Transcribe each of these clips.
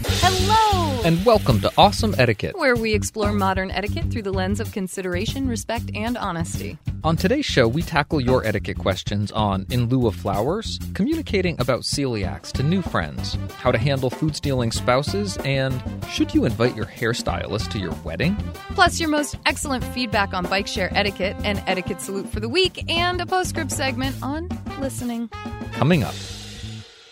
Hello! And welcome to Awesome Etiquette. Where we explore modern etiquette through the lens of consideration, respect, and honesty. On today's show, we tackle your etiquette questions on in lieu of flowers, communicating about celiacs to new friends, how to handle food stealing spouses, and should you invite your hairstylist to your wedding? Plus, your most excellent feedback on bike share etiquette, an etiquette salute for the week, and a postscript segment on listening. Coming up.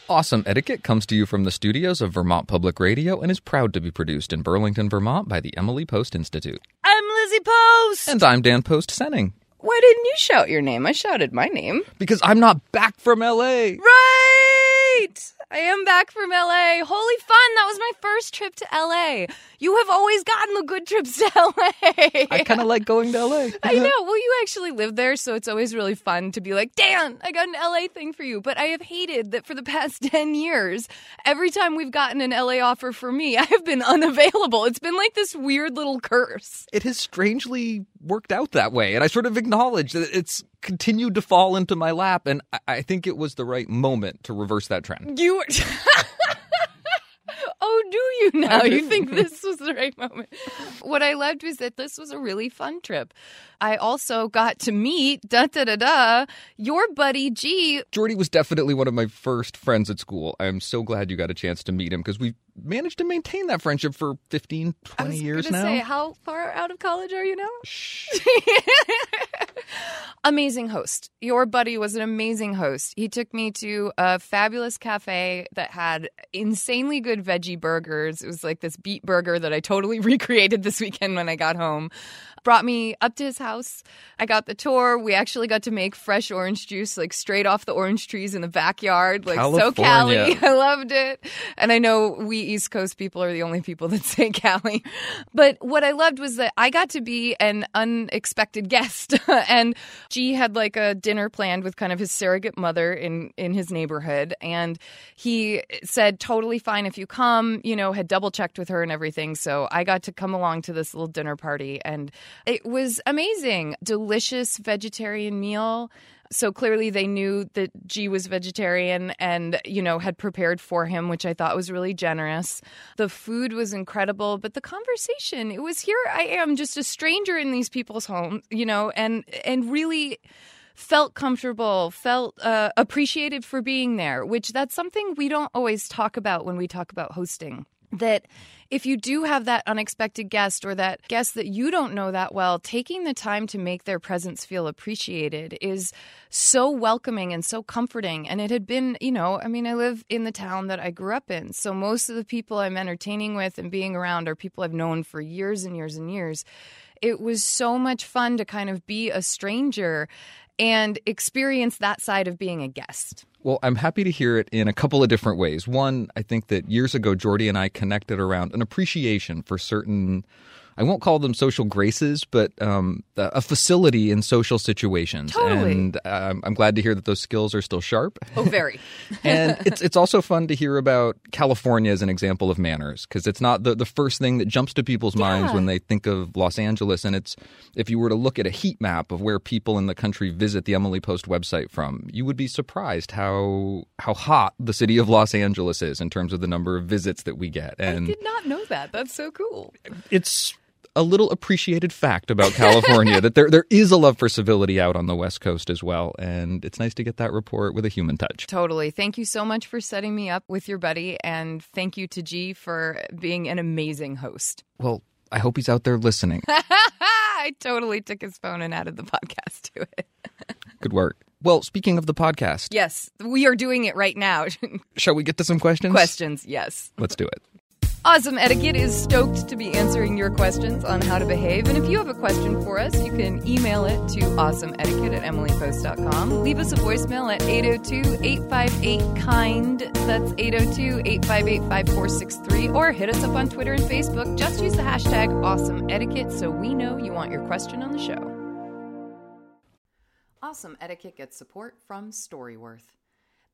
Awesome Etiquette comes to you from the studios of Vermont Public Radio and is proud to be produced in Burlington, Vermont by the Emily Post Institute. I'm Lizzie Post! And I'm Dan Post Senning. Why didn't you shout your name? I shouted my name. Because I'm not back from LA. Right! I am back from LA. Holy fun! That was my first trip to LA. You have always gotten the good trips to LA. I kind of like going to LA. I know. Well, you actually live there, so it's always really fun to be like, Dan, I got an LA thing for you. But I have hated that for the past 10 years, every time we've gotten an LA offer for me, I have been unavailable. It's been like this weird little curse. It has strangely worked out that way. And I sort of acknowledge that it's continued to fall into my lap. And I- I think it was the right moment to reverse that trend. You. Oh, do you now? You think this was the right moment? What I loved was that this was a really fun trip. I also got to meet da da da da your buddy G. Jordy was definitely one of my first friends at school. I'm so glad you got a chance to meet him because we've managed to maintain that friendship for 15, I 20 was years now. Say, how far out of college are you now? amazing host. Your buddy was an amazing host. He took me to a fabulous cafe that had insanely good veggie burgers. It was like this beet burger that I totally recreated this weekend when I got home. Brought me up to his house. I got the tour. We actually got to make fresh orange juice, like straight off the orange trees in the backyard. Like so Cali. I loved it. And I know we East Coast people are the only people that say Cali. But what I loved was that I got to be an unexpected guest. and G had like a dinner planned with kind of his surrogate mother in, in his neighborhood. And he said, totally fine if you come, you know, had double checked with her and everything. So I got to come along to this little dinner party. And it was amazing. Delicious vegetarian meal. So clearly they knew that G was vegetarian and, you know, had prepared for him, which I thought was really generous. The food was incredible, but the conversation, it was here I am just a stranger in these people's homes, you know, and and really felt comfortable, felt uh, appreciated for being there, which that's something we don't always talk about when we talk about hosting. That if you do have that unexpected guest or that guest that you don't know that well, taking the time to make their presence feel appreciated is so welcoming and so comforting. And it had been, you know, I mean, I live in the town that I grew up in. So most of the people I'm entertaining with and being around are people I've known for years and years and years. It was so much fun to kind of be a stranger and experience that side of being a guest. Well, I'm happy to hear it in a couple of different ways. One, I think that years ago, Jordy and I connected around an appreciation for certain, I won't call them social graces, but um, a facility in social situations. Totally. And um, I'm glad to hear that those skills are still sharp. Oh, very. and it's it's also fun to hear about California as an example of manners because it's not the, the first thing that jumps to people's minds when they think of Los Angeles. And it's if you were to look at a heat map of where people in the country visit the Emily Post website from, you would be surprised how how hot the city of Los Angeles is in terms of the number of visits that we get. I did not know that. That's so cool. it's a little appreciated fact about California that there there is a love for civility out on the West Coast as well, and it's nice to get that report with a human touch. Totally. Thank you so much for setting me up with your buddy. And thank you to G for being an amazing host. Well, I hope he's out there listening. I totally took his phone and added the podcast to it. Good work. Well, speaking of the podcast, Yes, we are doing it right now. shall we get to some questions? Questions, yes. Let's do it. Awesome Etiquette is stoked to be answering your questions on how to behave. And if you have a question for us, you can email it to awesomeetiquette at emilypost.com. Leave us a voicemail at 802 858 KIND. That's 802 858 5463. Or hit us up on Twitter and Facebook. Just use the hashtag awesome etiquette so we know you want your question on the show. Awesome Etiquette gets support from Storyworth.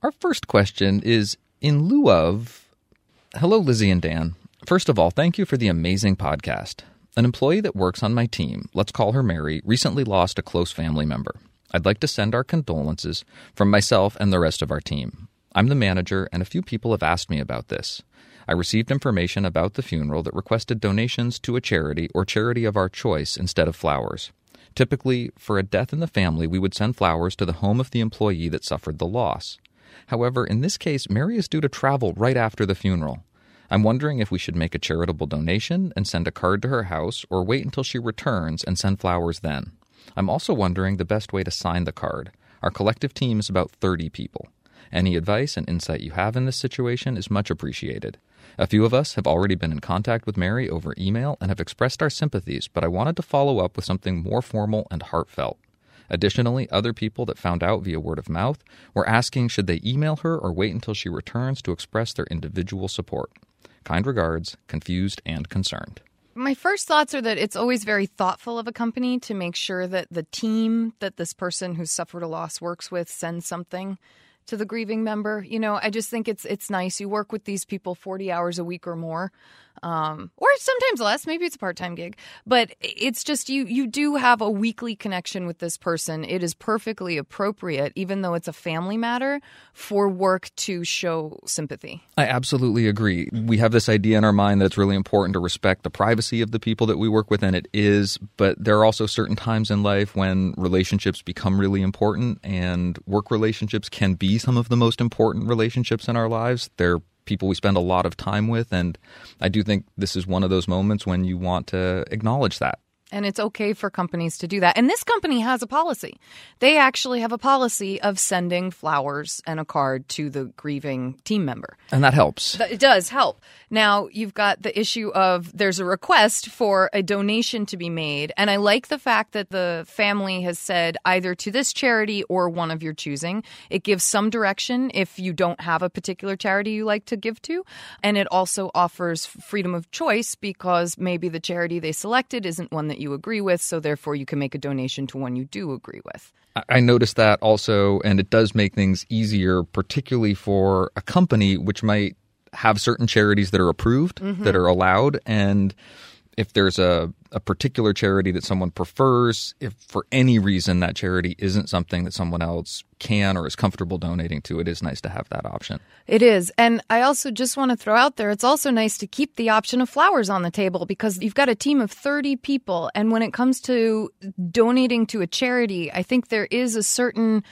Our first question is in lieu of Hello, Lizzie and Dan. First of all, thank you for the amazing podcast. An employee that works on my team, let's call her Mary, recently lost a close family member. I'd like to send our condolences from myself and the rest of our team. I'm the manager, and a few people have asked me about this. I received information about the funeral that requested donations to a charity or charity of our choice instead of flowers. Typically, for a death in the family, we would send flowers to the home of the employee that suffered the loss. However, in this case, Mary is due to travel right after the funeral. I'm wondering if we should make a charitable donation and send a card to her house or wait until she returns and send flowers then. I'm also wondering the best way to sign the card. Our collective team is about 30 people. Any advice and insight you have in this situation is much appreciated. A few of us have already been in contact with Mary over email and have expressed our sympathies, but I wanted to follow up with something more formal and heartfelt. Additionally, other people that found out via word of mouth were asking should they email her or wait until she returns to express their individual support. Kind regards, confused and concerned. My first thoughts are that it's always very thoughtful of a company to make sure that the team that this person who suffered a loss works with sends something to the grieving member. You know, I just think it's it's nice. You work with these people 40 hours a week or more. Um, or sometimes less, maybe it's a part-time gig, but it's just you you do have a weekly connection with this person. It is perfectly appropriate even though it's a family matter for work to show sympathy. I absolutely agree. We have this idea in our mind that it's really important to respect the privacy of the people that we work with, and it is. But there are also certain times in life when relationships become really important, and work relationships can be some of the most important relationships in our lives. They're people we spend a lot of time with, and I do think this is one of those moments when you want to acknowledge that. And it's okay for companies to do that. And this company has a policy. They actually have a policy of sending flowers and a card to the grieving team member. And that helps. It does help. Now, you've got the issue of there's a request for a donation to be made. And I like the fact that the family has said either to this charity or one of your choosing. It gives some direction if you don't have a particular charity you like to give to. And it also offers freedom of choice because maybe the charity they selected isn't one that you agree with. So therefore, you can make a donation to one you do agree with. I noticed that also, and it does make things easier, particularly for a company which might have certain charities that are approved, Mm-hmm. that are allowed, and if there's a, a particular charity that someone prefers, if for any reason that charity isn't something that someone else can or is comfortable donating to, it is nice to have that option. It is. And I also just want to throw out there it's also nice to keep the option of flowers on the table because you've got a team of 30 people. And when it comes to donating to a charity, I think there is a certain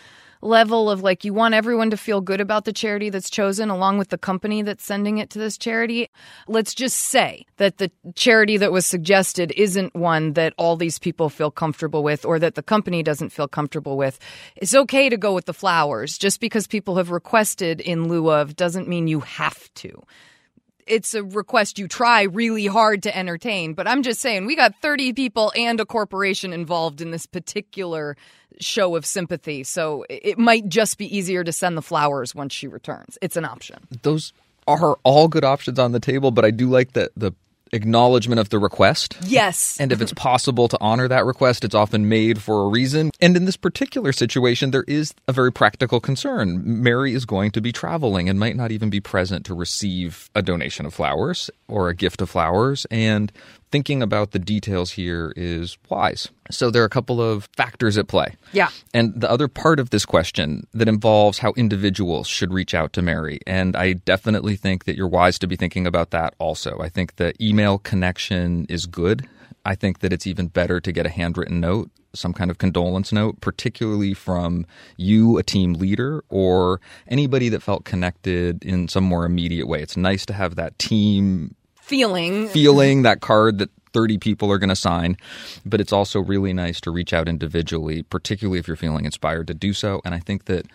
level of like you want everyone to feel good about the charity that's chosen along with the company that's sending it to this charity. Let's just say that the charity that was suggested isn't one that all these people feel comfortable with or that the company doesn't feel comfortable with. It's okay to go with the flowers. Just because people have requested in lieu of doesn't mean you have to it's a request you try really hard to entertain. But I'm just saying, we got 30 people and a corporation involved in this particular show of sympathy. So it might just be easier to send the flowers once she returns. It's an option. Those are all good options on the table, but I do like that the acknowledgement of the request. Yes. And if it's possible to honor that request, it's often made for a reason. And in this particular situation, there is a very practical concern. Mary is going to be traveling and might not even be present to receive a donation of flowers or a gift of flowers. And thinking about the details here is wise. So there are a couple of factors at play. Yeah. And the other part of this question that involves how individuals should reach out to Mary. And I definitely think that you're wise to be thinking about that also. I think the email connection is good. I think that it's even better to get a handwritten note, some kind of condolence note, particularly from you, a team leader, or anybody that felt connected in some more immediate way. It's nice to have that team Feeling. feeling that card that 30 people are going to sign, but it's also really nice to reach out individually, particularly if you're feeling inspired to do so. And I think that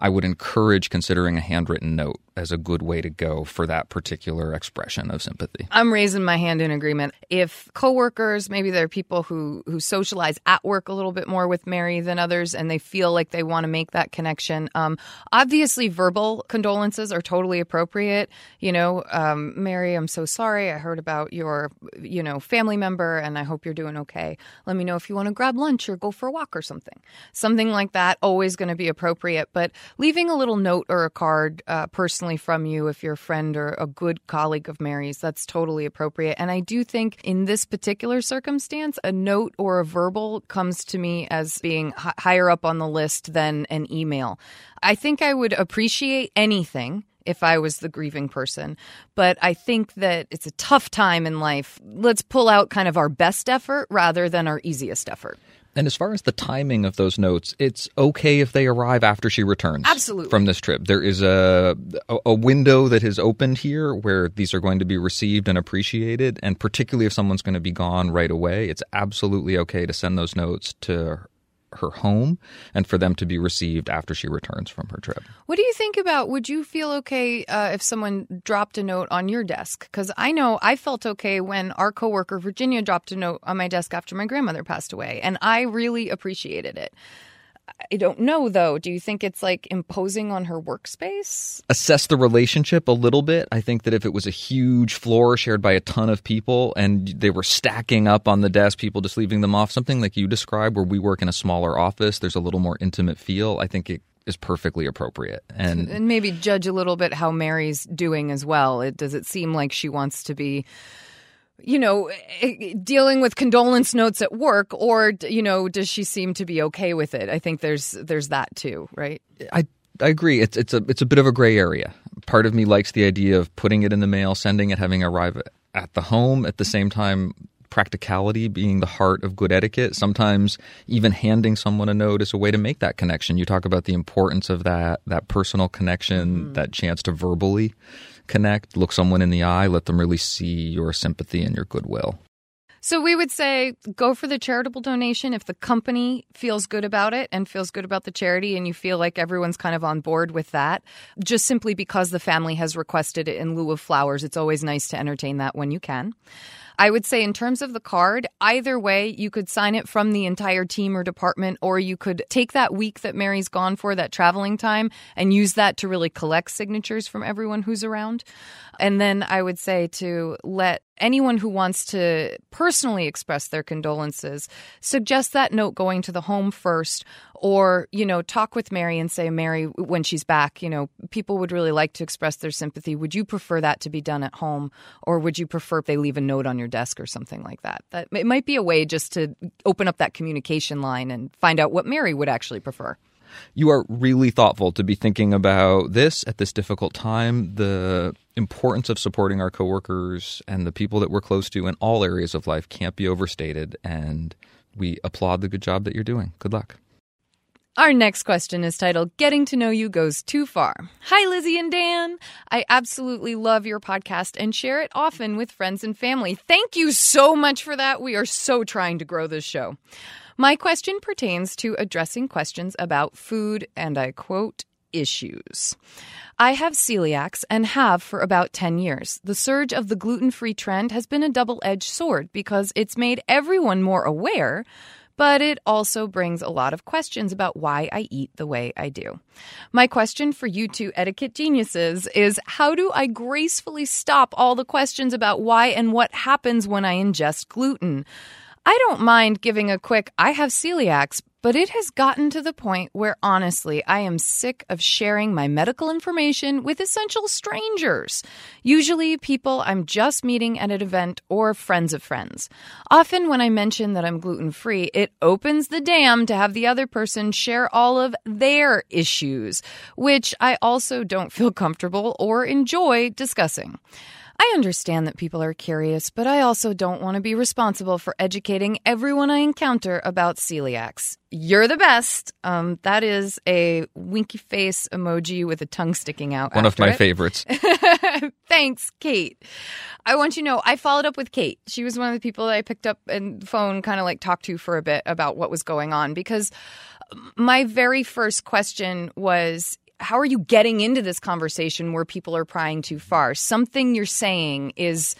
I would encourage considering a handwritten note as a good way to go for that particular expression of sympathy. I'm raising my hand in agreement. If coworkers, maybe there are people who who socialize at work a little bit more with Mary than others, and they feel like they want to make that connection. Um, obviously, verbal condolences are totally appropriate. You know, um, Mary, I'm so sorry. I heard about your, you know, family member, and I hope you're doing okay. Let me know if you want to grab lunch or go for a walk or something. Something like that, always going to be appropriate. But leaving a little note or a card uh, personally from you, if you're a friend or a good colleague of Mary's, that's totally appropriate. And I do think in this particular circumstance, a note or a verbal comes to me as being h- higher up on the list than an email. I think I would appreciate anything if I was the grieving person. But I think that it's a tough time in life. Let's pull out kind of our best effort rather than our easiest effort. And as far as the timing of those notes, it's okay if they arrive after she returns. Absolutely. From this trip. There is a, a a window that has opened here where these are going to be received and appreciated. And particularly if someone's going to be gone right away, it's absolutely okay to send those notes to her home and for them to be received after she returns from her trip. What do you think about? Would you feel okay uh, if someone dropped a note on your desk? Because I know I felt okay when our coworker Virginia dropped a note on my desk after my grandmother passed away, and I really appreciated it. I don't know though. Do you think it's like imposing on her workspace? assess the relationship a little bit. I think that if it was a huge floor shared by a ton of people and they were stacking up on the desk, people just leaving them off, something like you described, where we work in a smaller office, there's a little more intimate feel. I think it is perfectly appropriate. And And maybe judge a little bit how Mary's doing as well. It, does it seem like she wants to be, you know, eh, dealing with condolence notes at work, or you know, does she seem to be okay with it? I think there's there's that too, right? I I agree. It's it's a it's a bit of a gray area. Part of me likes the idea of putting it in the mail, sending it, having it arrive at the home. At the same time, practicality being the heart of good etiquette. Sometimes even handing someone a note is a way to make that connection. You talk about the importance of that that personal connection, that chance to verbally connect, look someone in the eye, let them really see your sympathy and your goodwill. So we would say go for the charitable donation if the company feels good about it and feels good about the charity and you feel like everyone's kind of on board with that. Just simply because the family has requested it in lieu of flowers, it's always nice to entertain that when you can. I would say, in terms of the card, either way, you could sign it from the entire team or department, or you could take that week that Mary's gone for, that traveling time, and use that to really collect signatures from everyone who's around. And then I would say to let anyone who wants to personally express their condolences suggest that note going to the home first or you know talk with mary and say mary when she's back you know people would really like to express their sympathy would you prefer that to be done at home or would you prefer if they leave a note on your desk or something like that that it might be a way just to open up that communication line and find out what mary would actually prefer you are really thoughtful to be thinking about this at this difficult time, the importance of supporting our coworkers and the people that we're close to in all areas of life can't be overstated. And we applaud the good job that you're doing. Good luck. Our next question is titled Getting to Know You Goes Too Far. Hi, Lizzie and Dan. I absolutely love your podcast and share it often with friends and family. Thank you so much for that. We are so trying to grow this show. My question pertains to addressing questions about food, and I quote, issues. I have celiacs and have for about 10 years. The surge of the gluten free trend has been a double edged sword because it's made everyone more aware, but it also brings a lot of questions about why I eat the way I do. My question for you two etiquette geniuses is how do I gracefully stop all the questions about why and what happens when I ingest gluten? I don't mind giving a quick, I have celiacs, but it has gotten to the point where honestly, I am sick of sharing my medical information with essential strangers. Usually, people I'm just meeting at an event or friends of friends. Often, when I mention that I'm gluten free, it opens the dam to have the other person share all of their issues, which I also don't feel comfortable or enjoy discussing. I understand that people are curious, but I also don't want to be responsible for educating everyone I encounter about celiacs. You're the best. Um, that is a winky face emoji with a tongue sticking out. One of my it. favorites. Thanks, Kate. I want you to know I followed up with Kate. She was one of the people that I picked up and phone, kind of like talked to for a bit about what was going on because my very first question was how are you getting into this conversation where people are prying too far? Something you're saying is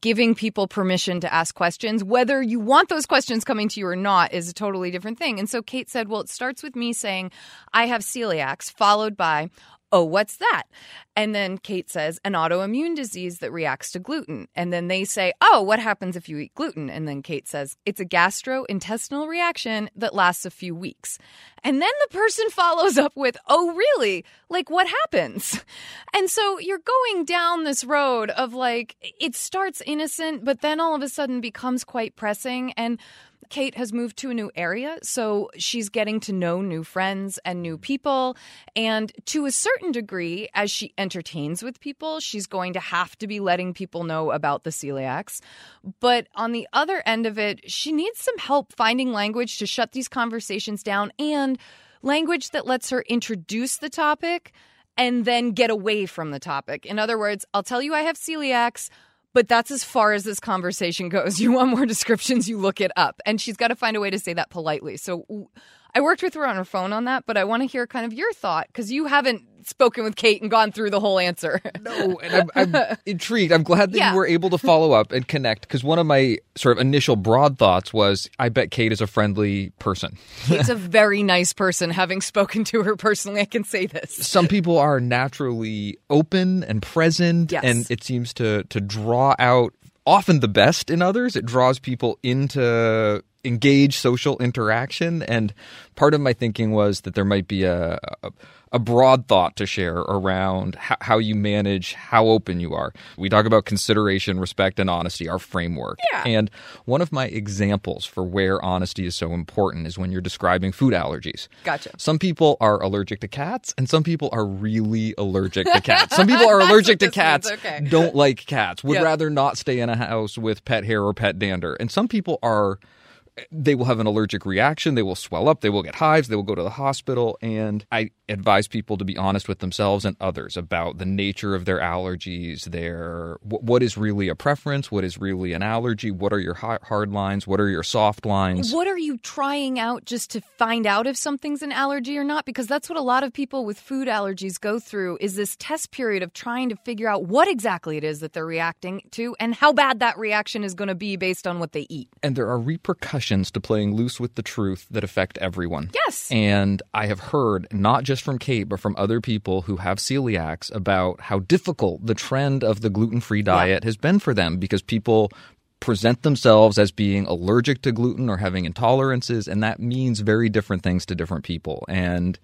giving people permission to ask questions. Whether you want those questions coming to you or not is a totally different thing. And so Kate said, Well, it starts with me saying, I have celiacs, followed by, Oh, what's that? And then Kate says, an autoimmune disease that reacts to gluten. And then they say, oh, what happens if you eat gluten? And then Kate says, it's a gastrointestinal reaction that lasts a few weeks. And then the person follows up with, oh, really? Like, what happens? And so you're going down this road of like, it starts innocent, but then all of a sudden becomes quite pressing. And Kate has moved to a new area, so she's getting to know new friends and new people. And to a certain degree, as she entertains with people, she's going to have to be letting people know about the celiacs. But on the other end of it, she needs some help finding language to shut these conversations down and language that lets her introduce the topic and then get away from the topic. In other words, I'll tell you I have celiacs but that's as far as this conversation goes. You want more descriptions, you look it up. And she's got to find a way to say that politely. So I worked with her on her phone on that, but I want to hear kind of your thought because you haven't spoken with Kate and gone through the whole answer. no, and I'm, I'm intrigued. I'm glad that Yeah. you were able to follow up and connect because one of my sort of initial broad thoughts was I bet Kate is a friendly person. Kate's a very nice person. Having spoken to her personally, I can say this. Some people are naturally open and present, Yes. and it seems to to draw out often the best in others. It draws people into engage social interaction, and part of my thinking was that there might be a. a a broad thought to share around how, you manage how open you are. We talk about consideration, respect, and honesty, our framework. Yeah. And one of my examples for where honesty is so important is when you're describing food allergies. Gotcha. Some people are allergic to cats, and some people are really allergic to cats. Some people are allergic to cats, okay. don't like cats, would Yep. rather not stay in a house with pet hair or pet dander. And some people are they will have an allergic reaction. They will swell up. They will get hives. They will go to the hospital. And I advise people to be honest with themselves and others about the nature of their allergies, their what is really a preference, what is really an allergy, what are your hard lines, what are your soft lines. What are you trying out just to find out if something's an allergy or not? Because that's what a lot of people with food allergies go through is this test period of trying to figure out what exactly it is that they're reacting to and how bad that reaction is going to be based on what they eat. And there are repercussions to playing loose with the truth that affect everyone. Yes. And I have heard not just from Kate, but from other people who have celiacs about how difficult the trend of the gluten free diet yeah. has been for them because people present themselves as being allergic to gluten or having intolerances, and that means very different things to different people. And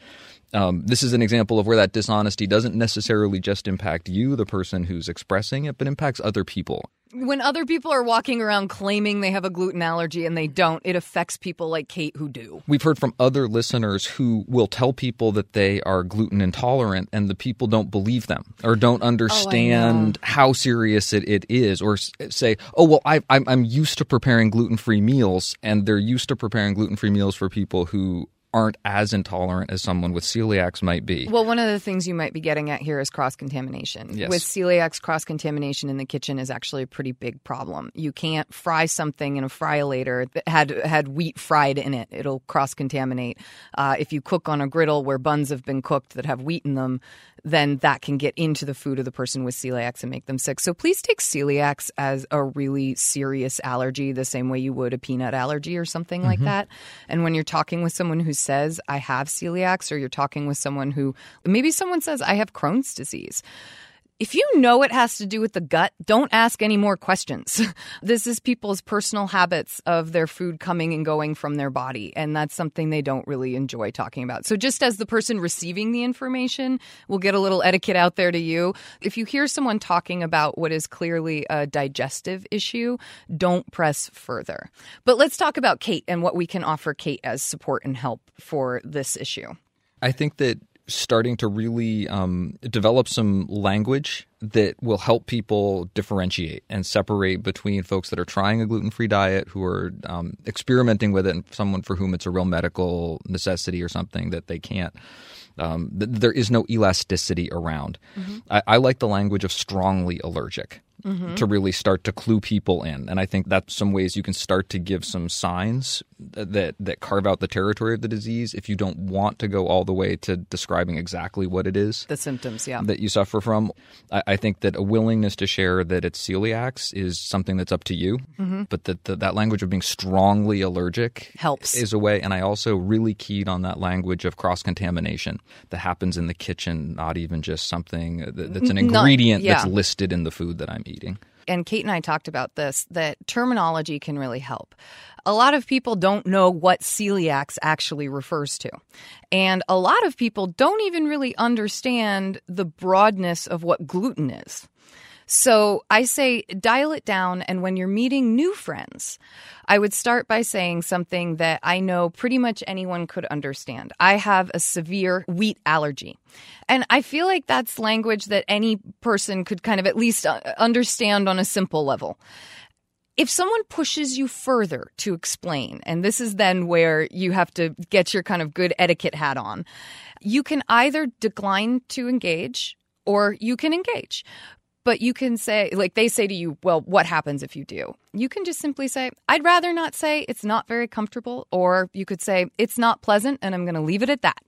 um, this is an example of where that dishonesty doesn't necessarily just impact you, the person who's expressing it, but impacts other people. When other people are walking around claiming they have a gluten allergy and they don't, it affects people like Kate who do. We've heard from other listeners who will tell people that they are gluten intolerant and the people don't believe them or don't oh, understand oh, how serious it, it is or say, oh, well, I, I'm, I'm used to preparing gluten free meals and they're used to preparing gluten free meals for people who aren't as intolerant as someone with celiacs might be. Well, one of the things you might be getting at here is cross contamination. Yes. With celiacs, cross contamination in the kitchen is actually a pretty big problem. You can't fry something in a fryolator that had had wheat fried in it; it'll cross contaminate. Uh, if you cook on a griddle where buns have been cooked that have wheat in them, then that can get into the food of the person with celiacs and make them sick. So please take celiacs as a really serious allergy, the same way you would a peanut allergy or something mm-hmm. like that. And when you're talking with someone who says, I have celiacs, or you're talking with someone who maybe someone says, I have Crohn's disease if you know it has to do with the gut, don't ask any more questions. this is people's personal habits of their food coming and going from their body, and that's something they don't really enjoy talking about. So, just as the person receiving the information we'll get a little etiquette out there to you, if you hear someone talking about what is clearly a digestive issue, don't press further. But let's talk about Kate and what we can offer Kate as support and help for this issue. I think that starting to really um, develop some language that will help people differentiate and separate between folks that are trying a gluten free diet, who are um, experimenting with it, and someone for whom it's a real medical necessity or something that they can't. Um, th- there is no elasticity around. Mm-hmm. I-, I like the language of strongly allergic mm-hmm. to really start to clue people in. And I think that's some ways you can start to give some signs that that carve out the territory of the disease if you don't want to go all the way to describing exactly what it is. The symptoms, yeah. That you suffer from. I, I think that a willingness to share that it's celiacs is something that's up to you, mm-hmm. but that that language of being strongly allergic helps is a way. And I also really keyed on that language of cross contamination that happens in the kitchen, not even just something that, that's an ingredient not, yeah. that's listed in the food that I'm eating And Kate and I talked about this that terminology can really help. A lot of people don't know what celiacs actually refers to. And a lot of people don't even really understand the broadness of what gluten is. So I say dial it down. And when you're meeting new friends, I would start by saying something that I know pretty much anyone could understand. I have a severe wheat allergy. And I feel like that's language that any person could kind of at least uh, understand on a simple level if someone pushes you further to explain, and this is then where you have to get your kind of good etiquette hat on, you can either decline to engage or you can engage. But you can say, like they say to you, well, what happens if you do? You can just simply say, I'd rather not say it's not very comfortable. Or you could say, it's not pleasant and I'm going to leave it at that.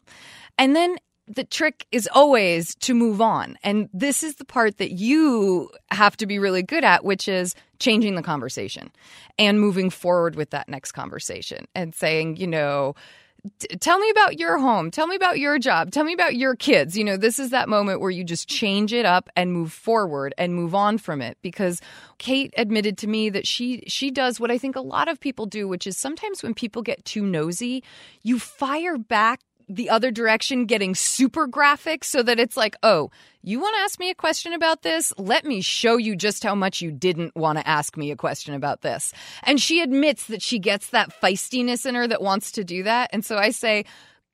And then the trick is always to move on. And this is the part that you have to be really good at, which is changing the conversation and moving forward with that next conversation and saying, you know, tell me about your home. Tell me about your job. Tell me about your kids. You know, this is that moment where you just change it up and move forward and move on from it because Kate admitted to me that she she does what I think a lot of people do, which is sometimes when people get too nosy, you fire back the other direction getting super graphic so that it's like, oh, you want to ask me a question about this? Let me show you just how much you didn't want to ask me a question about this. And she admits that she gets that feistiness in her that wants to do that. And so I say,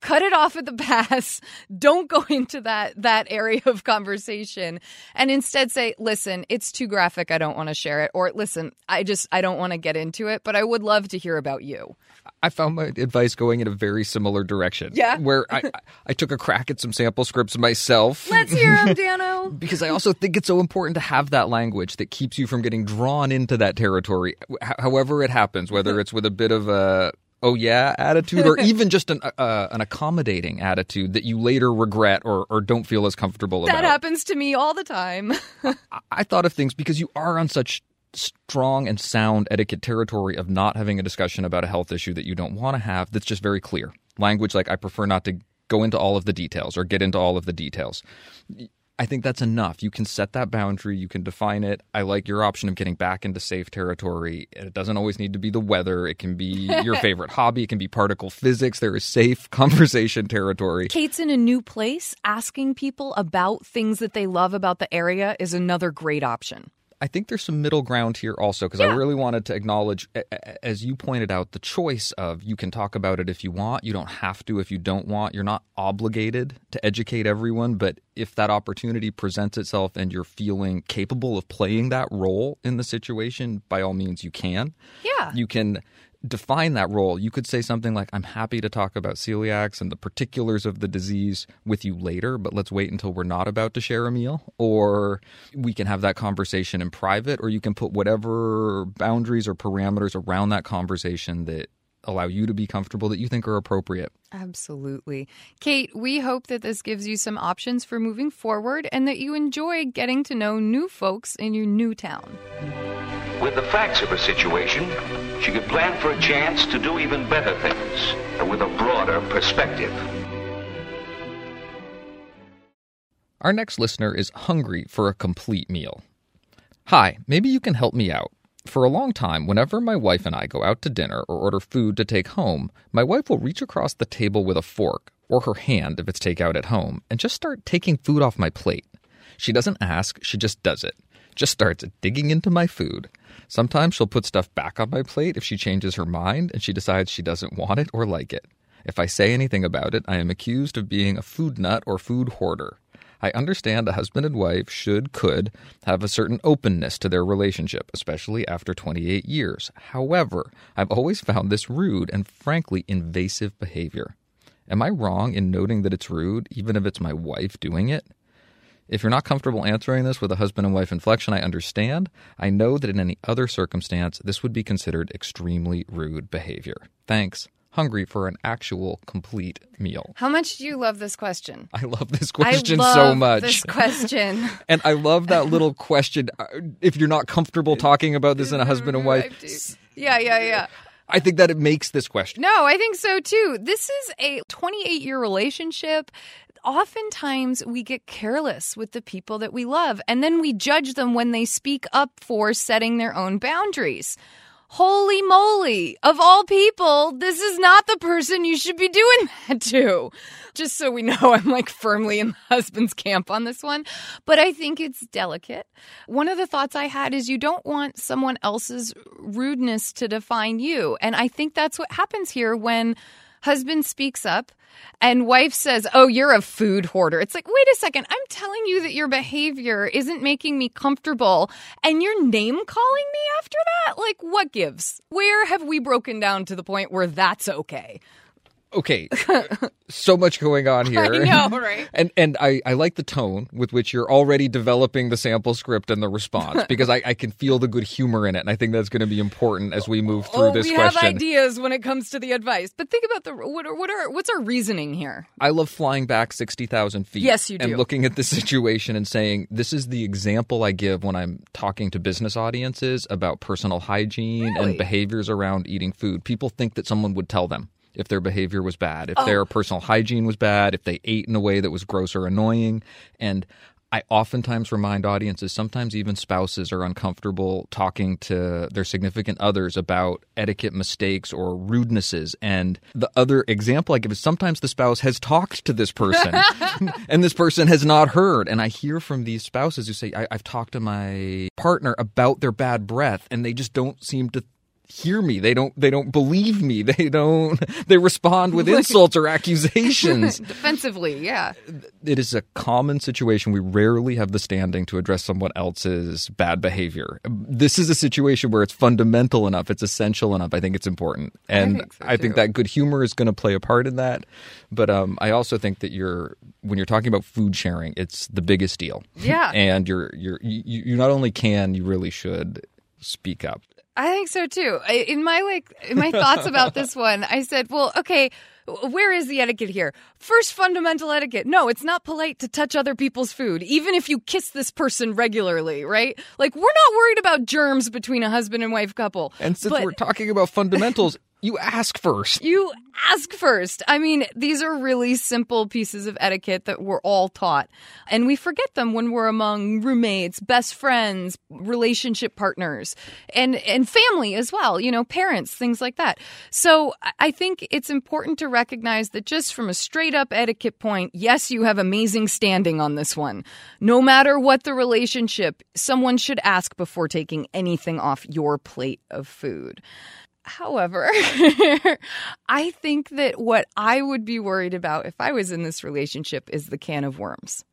cut it off at the pass. Don't go into that that area of conversation and instead say, "Listen, it's too graphic. I don't want to share it." Or, "Listen, I just I don't want to get into it, but I would love to hear about you." I found my advice going in a very similar direction. Yeah. Where I, I took a crack at some sample scripts myself. Let's hear them, Dano. because I also think it's so important to have that language that keeps you from getting drawn into that territory, however it happens, whether it's with a bit of a oh yeah attitude or even just an uh, an accommodating attitude that you later regret or, or don't feel as comfortable That about. happens to me all the time. I, I thought of things because you are on such strong and sound etiquette territory of not having a discussion about a health issue that you don't want to have that's just very clear. Language like I prefer not to go into all of the details or get into all of the details. I think that's enough. You can set that boundary, you can define it. I like your option of getting back into safe territory. It doesn't always need to be the weather, it can be your favorite hobby, it can be particle physics. There is safe conversation territory. Kate's in a new place. Asking people about things that they love about the area is another great option. I think there's some middle ground here also because I really wanted to acknowledge, as you pointed out, the choice of you can talk about it if you want, you don't have to if you don't want. You're not obligated to educate everyone, but if that opportunity presents itself and you're feeling capable of playing that role in the situation, by all means, you can. Yeah. You can define that role. You could say something like, I'm happy to talk about celiacs and the particulars of the disease with you later, but let's wait until we're not about to share a meal. Or we can have that conversation in private, or you can put whatever boundaries or parameters around that conversation that allow you to be comfortable that you think are appropriate. Absolutely. Kate, we hope that this gives you some options for moving forward and that you enjoy getting to know new folks in your new town. With the facts of a situation, she could plan for a chance to do even better things and with a broader perspective. Our next listener is hungry for a complete meal. Hi, maybe you can help me out. For a long time, whenever my wife and I go out to dinner or order food to take home, my wife will reach across the table with a fork, or her hand if it's takeout at home, and just start taking food off my plate. She doesn't ask, she just does it. Just starts digging into my food. Sometimes she'll put stuff back on my plate if she changes her mind and she decides she doesn't want it or like it. If I say anything about it, I am accused of being a food nut or food hoarder. I understand a husband and wife should, could, have a certain openness to their relationship, especially after 28 years. However, I've always found this rude and frankly invasive behavior. Am I wrong in noting that it's rude, even if it's my wife doing it? If you're not comfortable answering this with a husband and wife inflection, I understand. I know that in any other circumstance, this would be considered extremely rude behavior. Thanks. Hungry for an actual complete meal. How much do you love this question? I love this question I love so much. This question. And I love that little question. uh, If you're not comfortable talking about this in a husband and wife, yeah, yeah, yeah. I think that it makes this question. No, I think so too. This is a 28 year relationship. Oftentimes, we get careless with the people that we love, and then we judge them when they speak up for setting their own boundaries. Holy moly, of all people, this is not the person you should be doing that to. Just so we know, I'm like firmly in the husband's camp on this one, but I think it's delicate. One of the thoughts I had is you don't want someone else's rudeness to define you. And I think that's what happens here when husband speaks up and wife says, Oh, you're a food hoarder. It's like, wait a second. I'm telling you that your behavior isn't making me comfortable and you're name calling me after that? Like, what gives? Where have we broken down to the point where that's okay? Okay, so much going on here. I know, right? And and I, I like the tone with which you're already developing the sample script and the response because I, I can feel the good humor in it, and I think that's going to be important as we move through oh, this we question. have ideas when it comes to the advice, but think about the what are, what are what's our reasoning here? I love flying back 60,000 feet. Yes, you do. And looking at the situation and saying, this is the example I give when I'm talking to business audiences about personal hygiene Really? and behaviors around eating food. People think that someone would tell them if their behavior was bad, if Oh. their personal hygiene was bad, if they ate in a way that was gross or annoying. And I oftentimes remind audiences, sometimes even spouses are uncomfortable talking to their significant others about etiquette mistakes or rudenesses. And the other example I give is sometimes the spouse has talked to this person and this person has not heard. And I hear from these spouses who say, I- I've talked to my partner about their bad breath and they just don't seem to hear me. They don't they don't believe me. They don't they respond with insults or accusations. Defensively, yeah. It is a common situation. We rarely have the standing to address someone else's bad behavior. This is a situation where it's fundamental enough, it's essential enough. I think it's important. And think so, I think that good humor is going to play a part in that. But um, I also think that you're when you're talking about food sharing, it's the biggest deal. Yeah. and you're you're you, you not only can, you really should speak up. I think so too. I, in my like in my thoughts about this one, I said, "Well, okay, where is the etiquette here? First fundamental etiquette. No, it's not polite to touch other people's food, even if you kiss this person regularly, right? Like we're not worried about germs between a husband and wife couple. And since but we're talking about fundamentals, you ask first. you ask first. I mean, these are really simple pieces of etiquette that we're all taught, and we forget them when we're among roommates, best friends, relationship partners, and and family as well. You know, parents, things like that. So I- think it's important to recognize that just from a straight up etiquette point, yes, you have amazing standing on this one. No matter what the relationship, someone should ask before taking anything off your plate of food. However, I think that what I would be worried about if I was in this relationship is the can of worms.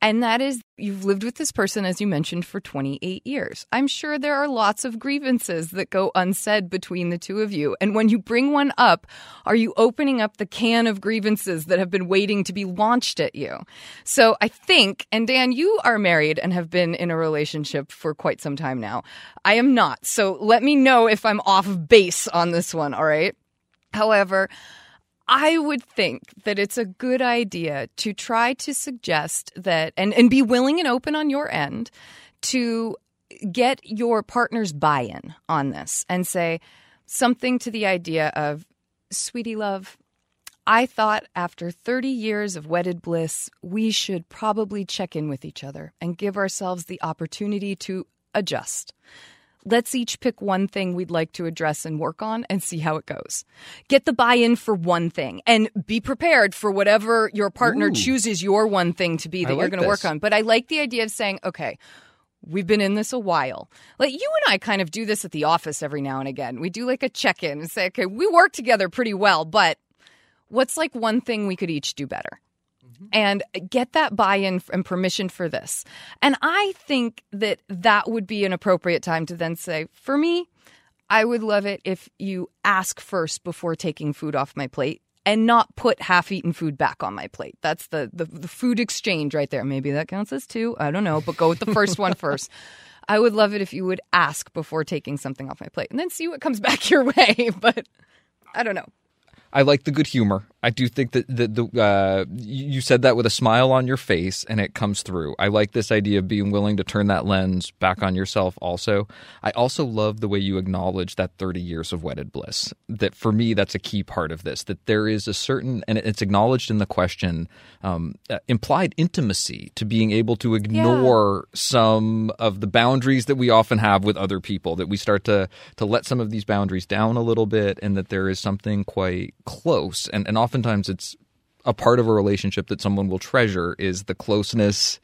And that is, you've lived with this person, as you mentioned, for 28 years. I'm sure there are lots of grievances that go unsaid between the two of you. And when you bring one up, are you opening up the can of grievances that have been waiting to be launched at you? So I think, and Dan, you are married and have been in a relationship for quite some time now. I am not. So let me know if I'm off base on this one, all right? However, I would think that it's a good idea to try to suggest that and, and be willing and open on your end to get your partner's buy in on this and say something to the idea of, sweetie love, I thought after 30 years of wedded bliss, we should probably check in with each other and give ourselves the opportunity to adjust. Let's each pick one thing we'd like to address and work on and see how it goes. Get the buy in for one thing and be prepared for whatever your partner Ooh. chooses your one thing to be that I you're going to work on. But I like the idea of saying, okay, We've been in this a while. Like you and I kind of do this at the office every now and again. We do like a check in and say, okay, we work together pretty well, but what's like one thing we could each do better? Mm-hmm. And get that buy in and permission for this. And I think that that would be an appropriate time to then say, for me, I would love it if you ask first before taking food off my plate and not put half-eaten food back on my plate. That's the, the the food exchange right there. Maybe that counts as two. I don't know, but go with the first one first. I would love it if you would ask before taking something off my plate and then see what comes back your way, but I don't know. I like the good humor. I do think that the, the uh, you said that with a smile on your face, and it comes through. I like this idea of being willing to turn that lens back on yourself. Also, I also love the way you acknowledge that thirty years of wedded bliss. That for me, that's a key part of this. That there is a certain, and it's acknowledged in the question, um, uh, implied intimacy to being able to ignore some of the boundaries that we often have with other people. That we start to to let some of these boundaries down a little bit, and that there is something quite close, and and oftentimes it's a part of a relationship that someone will treasure is the closeness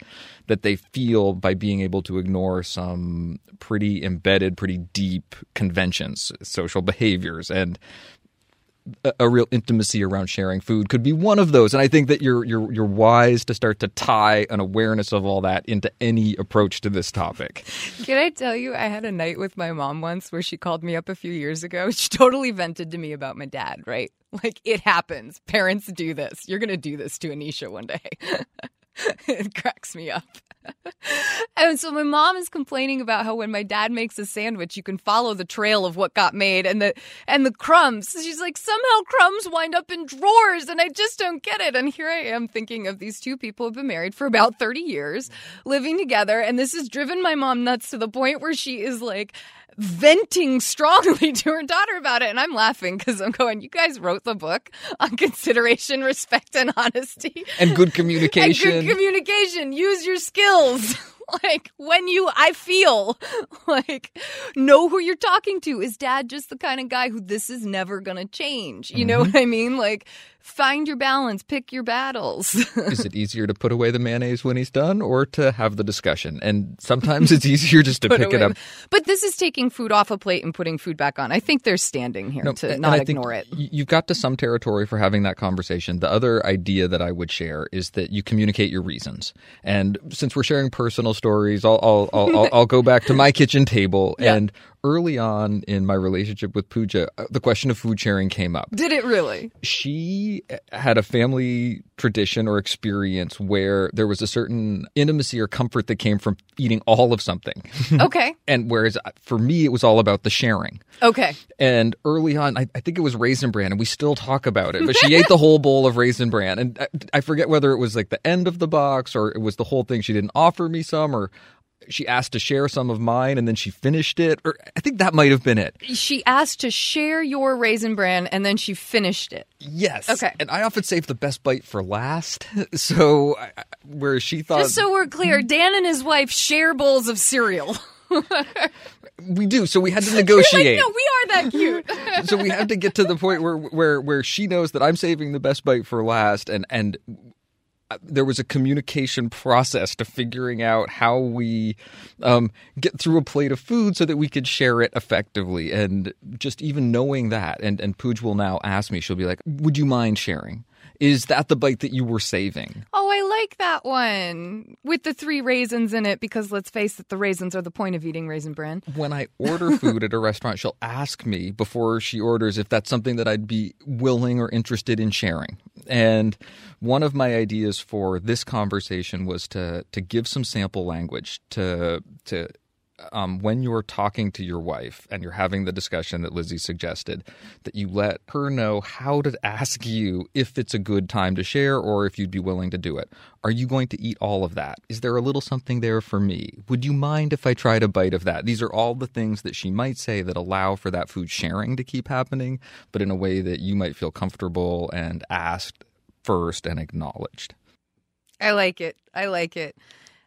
that they feel by being able to ignore some pretty embedded, pretty deep conventions, social behaviors, and a, real intimacy around sharing food could be one of those. And I think that you're you're you're wise to start to tie an awareness of all that into any approach to this topic. Can I tell you, I had a night with my mom once where she called me up a few years ago. She totally vented to me about my dad, right? Like, it happens. Parents do this. You're going to do this to Anisha one day. it cracks me up. And so my mom is complaining about how when my dad makes a sandwich, you can follow the trail of what got made and the and the crumbs. She's like, somehow crumbs wind up in drawers, and I just don't get it. And here I am thinking of these two people who've been married for about 30 years, living together, and this has driven my mom nuts to the point where she is like venting strongly to her daughter about it. And I'm laughing because I'm going, you guys wrote the book on consideration, respect, and honesty. And good communication. And good communication. Use your skills. like when you, I feel like know who you're talking to. Is dad just the kind of guy who this is never going to change? You know mm-hmm. what I mean? Like Find your balance, pick your battles. Is it easier to put away the mayonnaise when he's done or to have the discussion? And sometimes it's easier just to pick it up. But this is taking food off a plate and putting food back on. I think they're standing here No, to not I think ignore it. You've got to some territory for having that conversation. The other idea that I would share is that you communicate your reasons. And since we're sharing personal stories, I'll I'll I'll, I'll, I'll go back to my kitchen table. Yeah. And early on in my relationship with Pooja, uh, the question of food sharing came up. Did it really? she had a family tradition or experience where there was a certain intimacy or comfort that came from eating all of something. Okay. and whereas uh, for me, it was all about the sharing. Okay. And early on, I, I think it was raisin bran, and we still talk about it. But she ate the whole bowl of raisin bran, and I, I forget whether it was like the end of the box or it was the whole thing. She didn't offer me some, or she asked to share some of mine, and then she finished it. Or I think that might have been it. She asked to share your raisin bran and then she finished it. Yes. Okay. And I often save the best bite for last. So where she thought Just so we're clear, Dan and his wife share bowls of cereal. we do, so we had to like, negotiate. no, we are that cute. so we have to get to the point where where where she knows that I'm saving the best bite for last, and and there was a communication process to figuring out how we um, get through a plate of food so that we could share it effectively. And just even knowing that, and and Pooj will now ask me, she'll be like, "Would you mind sharing? Is that the bite that you were saving?" oh, I like that one with the three raisins in it because let's face it, the raisins are the point of eating raisin bran. when I order food at a restaurant, she'll ask me before she orders if that's something that I'd be willing or interested in sharing. And one of my ideas for this conversation was to to give some sample language to to um, when you're talking to your wife and you're having the discussion that Lizzie suggested, that you let her know how to ask you if it's a good time to share or if you'd be willing to do it. Are you going to eat all of that? Is there a little something there for me? Would you mind if I tried a bite of that? These are all the things that she might say that allow for that food sharing to keep happening, but in a way that you might feel comfortable and asked first and acknowledged. I like it. I like it.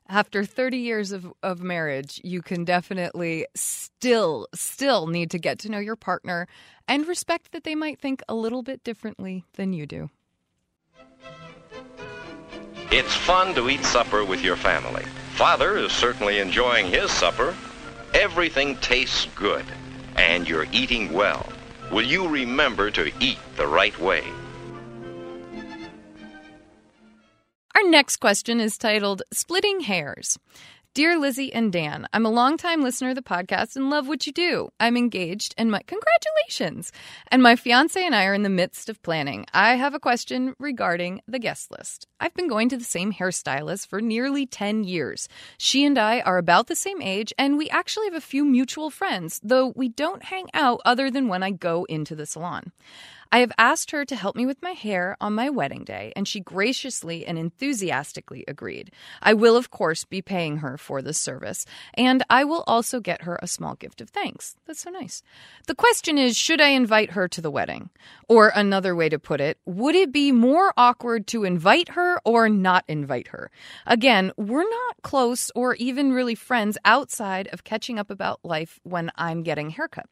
After 30 years of, of marriage, you can definitely still, still need to get to know your partner and respect that they might think a little bit differently than you do. It's fun to eat supper with your family. Father is certainly enjoying his supper. Everything tastes good, and you're eating well. Will you remember to eat the right way? Our next question is titled Splitting Hairs. Dear Lizzie and Dan, I'm a longtime listener of the podcast and love what you do. I'm engaged and my congratulations. And my fiance and I are in the midst of planning. I have a question regarding the guest list. I've been going to the same hairstylist for nearly 10 years. She and I are about the same age and we actually have a few mutual friends, though we don't hang out other than when I go into the salon. I have asked her to help me with my hair on my wedding day, and she graciously and enthusiastically agreed. I will, of course, be paying her for this service, and I will also get her a small gift of thanks. That's so nice. The question is should I invite her to the wedding? Or another way to put it, would it be more awkward to invite her or not invite her? Again, we're not close or even really friends outside of catching up about life when I'm getting haircut.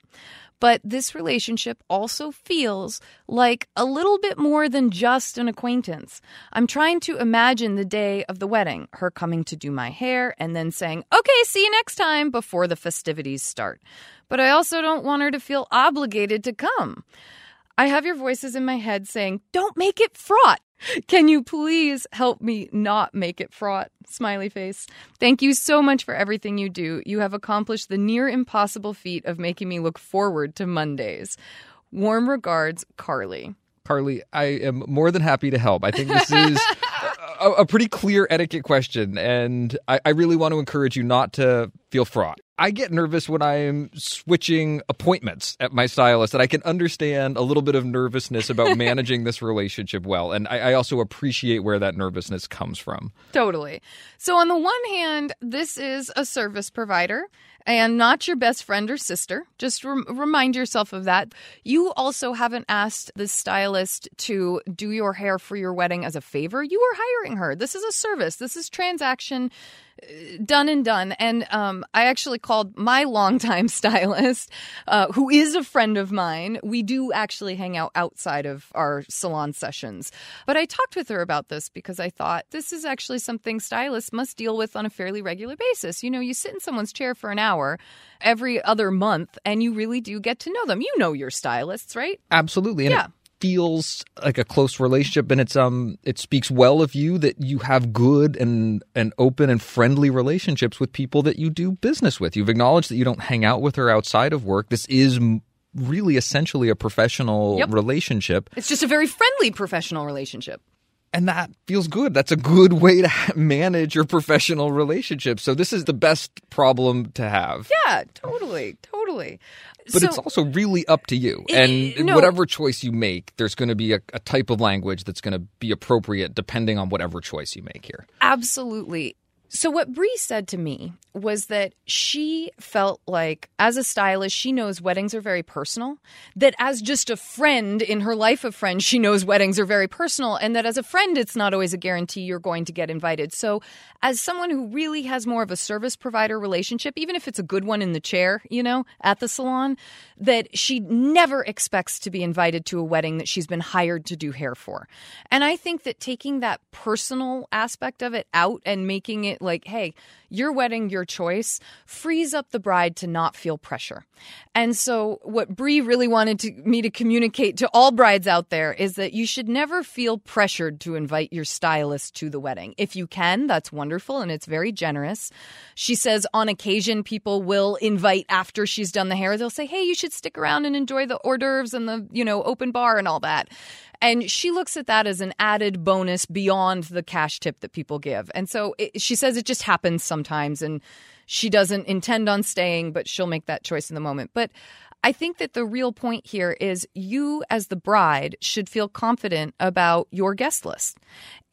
But this relationship also feels like a little bit more than just an acquaintance. I'm trying to imagine the day of the wedding, her coming to do my hair and then saying, okay, see you next time before the festivities start. But I also don't want her to feel obligated to come. I have your voices in my head saying, don't make it fraught. Can you please help me not make it fraught? Smiley face. Thank you so much for everything you do. You have accomplished the near impossible feat of making me look forward to Mondays. Warm regards, Carly. Carly, I am more than happy to help. I think this is a, a pretty clear etiquette question, and I, I really want to encourage you not to feel fraught. I get nervous when I'm switching appointments at my stylist, and I can understand a little bit of nervousness about managing this relationship well. And I, I also appreciate where that nervousness comes from. Totally. So, on the one hand, this is a service provider, and not your best friend or sister. Just rem- remind yourself of that. You also haven't asked the stylist to do your hair for your wedding as a favor. You are hiring her. This is a service. This is transaction done and done. And um, I actually called my longtime stylist, uh, who is a friend of mine. We do actually hang out outside of our salon sessions. But I talked with her about this because I thought this is actually something stylists must deal with on a fairly regular basis. You know, you sit in someone's chair for an hour every other month and you really do get to know them. You know your stylists, right? Absolutely. And Yeah. it feels like a close relationship and it's um it speaks well of you that you have good and and open and friendly relationships with people that you do business with. You've acknowledged that you don't hang out with her outside of work. This is really essentially a professional Yep. relationship It's just a very friendly professional relationship. And that feels good. That's a good way to manage your professional relationship. So this is the best problem to have. Yeah, totally, totally. But So- it's also really up to you. It- And eh, no. whatever choice you make, there's going to be a, a type of language that's going to be appropriate depending on whatever choice you make here. Absolutely. So, what Bree said to me was that she felt like, as a stylist, she knows weddings are very personal. That as just a friend in her life of friends, she knows weddings are very personal. And that as a friend, it's not always a guarantee you're going to get invited. So, as someone who really has more of a service provider relationship, even if it's a good one in the chair, you know, at the salon, that she never expects to be invited to a wedding that she's been hired to do hair for. And I think that taking that personal aspect of it out and making it like, hey, your wedding, your choice, frees up the bride to not feel pressure. And so, what Bree really wanted to, me to communicate to all brides out there is that you should never feel pressured to invite your stylist to the wedding. If you can, that's wonderful and it's very generous. She says on occasion, people will invite after she's done the hair. They'll say, hey, you should stick around and enjoy the hors d'oeuvres and the, you know, open bar and all that. And she looks at that as an added bonus beyond the cash tip that people give. And so it, she says it just happens sometimes and she doesn't intend on staying, but she'll make that choice in the moment. But I think that the real point here is you, as the bride, should feel confident about your guest list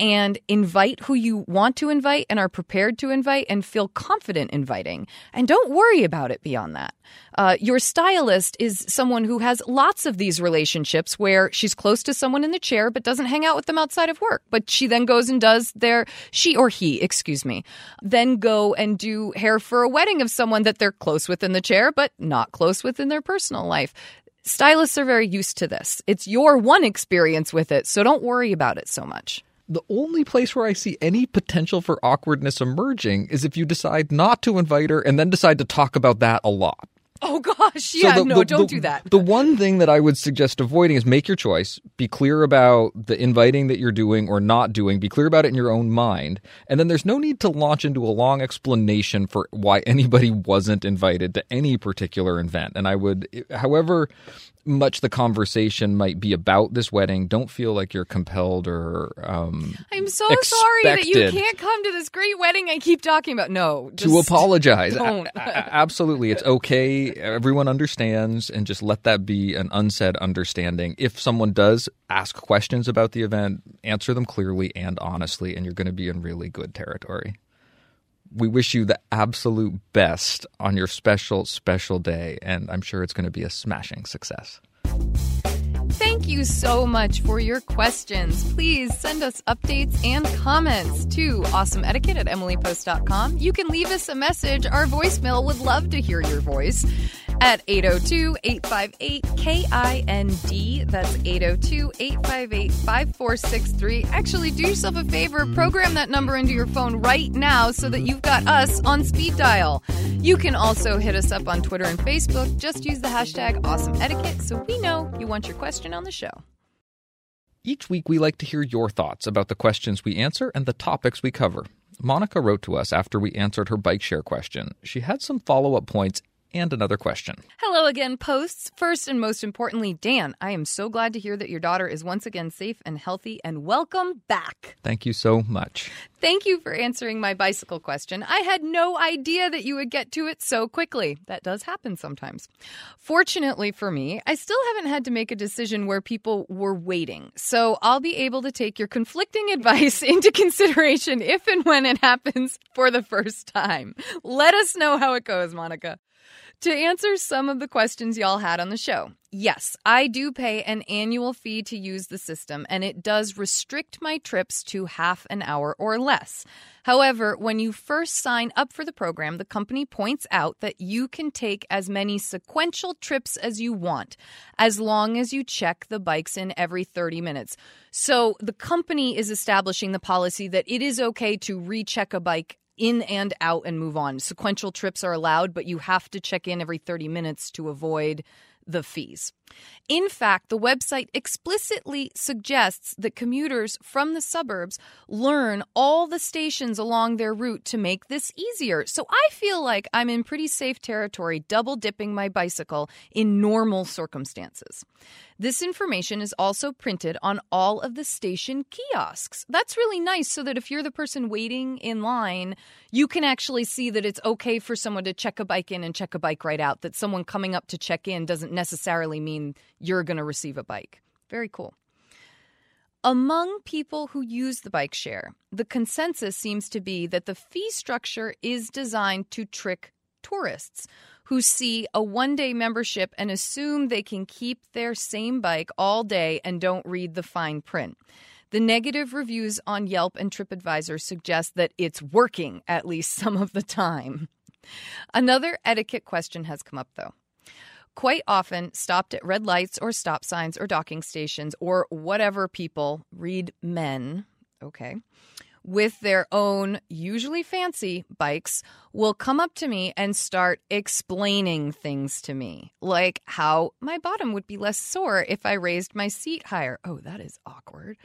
and invite who you want to invite and are prepared to invite and feel confident inviting. And don't worry about it beyond that. Uh, your stylist is someone who has lots of these relationships where she's close to someone in the chair but doesn't hang out with them outside of work. But she then goes and does their, she or he, excuse me, then go and do hair for a wedding of someone that they're close with in the chair but not close with in their personal life. Stylists are very used to this. It's your one experience with it, so don't worry about it so much. The only place where I see any potential for awkwardness emerging is if you decide not to invite her and then decide to talk about that a lot. Oh gosh, So yeah, the- no, the- don't the- do that. The one thing that I would suggest avoiding is make your choice. Be clear about the inviting that you're doing or not doing. Be clear about it in your own mind. And then there's no need to launch into a long explanation for why anybody wasn't invited to any particular event. And I would, however much the conversation might be about this wedding, don't feel like you're compelled or um, I'm so sorry that you can't come to this great wedding I keep talking about. No, to apologize. don't. Absolutely. It's okay. Everyone understands and just let that be an unsaid understanding. If someone does ask questions about the event, answer them clearly and honestly, and you're going to be in really good territory. We wish you the absolute best on your special, special day, and I'm sure it's going to be a smashing success. Thank you so much for your questions. Please send us updates and comments to awesomeetiquette at emilypost.com. You can leave us a message. Our voicemail would love to hear your voice at 802 858 KIND. That's 802 858 5463. Actually, do yourself a favor, program that number into your phone right now so that you've got us on speed dial. You can also hit us up on Twitter and Facebook. Just use the hashtag awesome etiquette so we know you want your question on the show. Each week, we like to hear your thoughts about the questions we answer and the topics we cover. Monica wrote to us after we answered her bike share question. She had some follow up points and another question. Hello again, posts. First and most importantly, Dan, I am so glad to hear that your daughter is once again safe and healthy, and welcome back. Thank you so much. Thank you for answering my bicycle question. I had no idea that you would get to it so quickly. That does happen sometimes. Fortunately for me, I still haven't had to make a decision where people were waiting, so I'll be able to take your conflicting advice into consideration if and when it happens for the first time. Let us know how it goes, Monica. To answer some of the questions y'all had on the show, yes, I do pay an annual fee to use the system, and it does restrict my trips to half an hour or less. However, when you first sign up for the program, the company points out that you can take as many sequential trips as you want, as long as you check the bikes in every 30 minutes. So the company is establishing the policy that it is okay to recheck a bike in and out and move on. Sequential trips are allowed, but you have to check in every 30 minutes to avoid the fees. In fact, the website explicitly suggests that commuters from the suburbs learn all the stations along their route to make this easier. So I feel like I'm in pretty safe territory double dipping my bicycle in normal circumstances. This information is also printed on all of the station kiosks. That's really nice so that if you're the person waiting in line, you can actually see that it's okay for someone to check a bike in and check a bike right out, that someone coming up to check in doesn't necessarily mean you're going to receive a bike. Very cool. Among people who use the bike share, the consensus seems to be that the fee structure is designed to trick tourists who see a one day membership and assume they can keep their same bike all day and don't read the fine print. The negative reviews on Yelp and TripAdvisor suggest that it's working at least some of the time. Another etiquette question has come up though quite often stopped at red lights or stop signs or docking stations or whatever people read men, okay, with their own, usually fancy bikes, will come up to me and start explaining things to me, like how my bottom would be less sore if I raised my seat higher. Oh, that is awkward.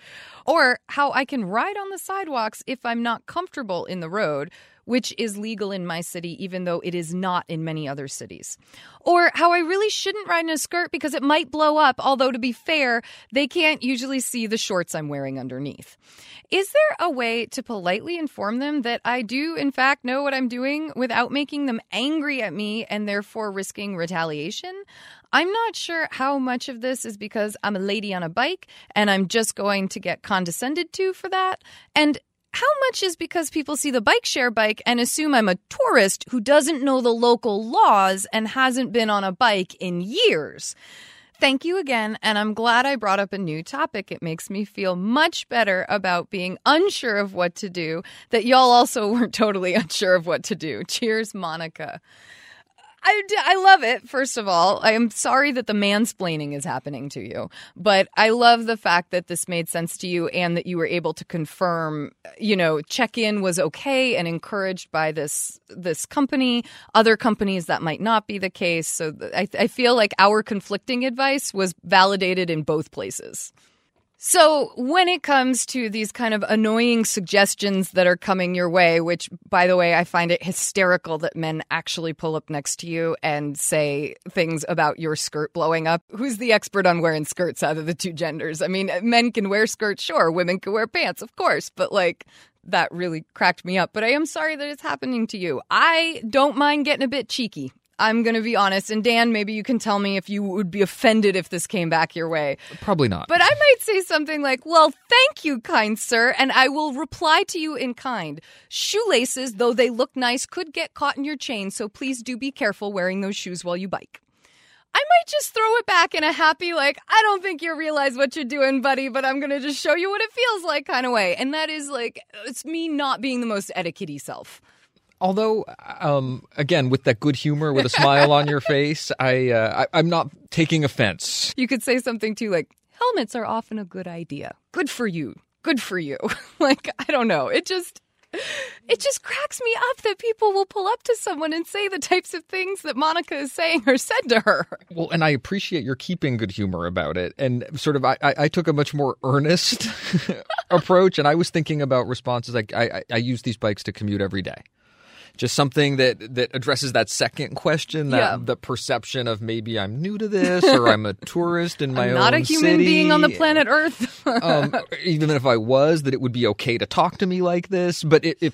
Or how I can ride on the sidewalks if I'm not comfortable in the road which is legal in my city, even though it is not in many other cities. Or how I really shouldn't ride in a skirt because it might blow up, although to be fair, they can't usually see the shorts I'm wearing underneath. Is there a way to politely inform them that I do, in fact, know what I'm doing without making them angry at me and therefore risking retaliation? I'm not sure how much of this is because I'm a lady on a bike and I'm just going to get condescended to for that, and how much is because people see the bike share bike and assume I'm a tourist who doesn't know the local laws and hasn't been on a bike in years? Thank you again, and I'm glad I brought up a new topic. It makes me feel much better about being unsure of what to do, that y'all also weren't totally unsure of what to do. Cheers, Monica. I, I love it, first of all. I am sorry that the mansplaining is happening to you, but I love the fact that this made sense to you and that you were able to confirm, you know, check in was okay and encouraged by this this company. Other companies that might not be the case. So I, I feel like our conflicting advice was validated in both places. So, when it comes to these kind of annoying suggestions that are coming your way, which, by the way, I find it hysterical that men actually pull up next to you and say things about your skirt blowing up. Who's the expert on wearing skirts out of the two genders? I mean, men can wear skirts, sure. Women can wear pants, of course. But, like, that really cracked me up. But I am sorry that it's happening to you. I don't mind getting a bit cheeky. I'm going to be honest. And Dan, maybe you can tell me if you would be offended if this came back your way. Probably not. But I might say something like, Well, thank you, kind sir. And I will reply to you in kind. Shoelaces, though they look nice, could get caught in your chain. So please do be careful wearing those shoes while you bike. I might just throw it back in a happy, like, I don't think you realize what you're doing, buddy, but I'm going to just show you what it feels like kind of way. And that is like, it's me not being the most etiquette self. Although, um, again, with that good humor, with a smile on your face, I, uh, I I'm not taking offense. You could say something too, like helmets are often a good idea. Good for you. Good for you. like I don't know. It just it just cracks me up that people will pull up to someone and say the types of things that Monica is saying or said to her. Well, and I appreciate your keeping good humor about it. And sort of, I, I took a much more earnest approach, and I was thinking about responses like I, I, I use these bikes to commute every day. Just something that that addresses that second question, that Yeah. the perception of maybe I'm new to this or I'm a tourist in my I'm own not a human city. being on the planet Earth. um, even if I was, that it would be okay to talk to me like this. But if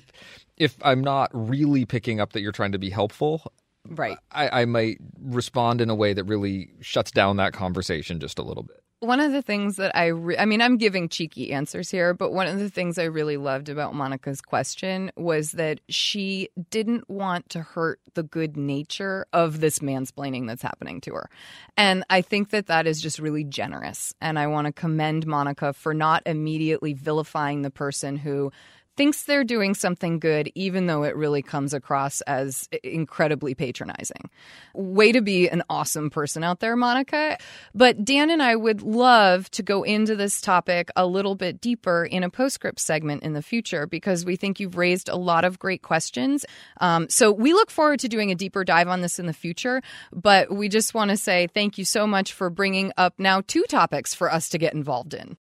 if I'm not really picking up that you're trying to be helpful, right. I, I might respond in a way that really shuts down that conversation just a little bit. One of the things that I, re- I mean, I'm giving cheeky answers here, but one of the things I really loved about Monica's question was that she didn't want to hurt the good nature of this mansplaining that's happening to her. And I think that that is just really generous. And I want to commend Monica for not immediately vilifying the person who thinks they're doing something good, even though it really comes across as incredibly patronizing. Way to be an awesome person out there, Monica. But Dan and I would love to go into this topic a little bit deeper in a postscript segment in the future because we think you've raised a lot of great questions. Um, so we look forward to doing a deeper dive on this in the future. But we just want to say thank you so much for bringing up now two topics for us to get involved in.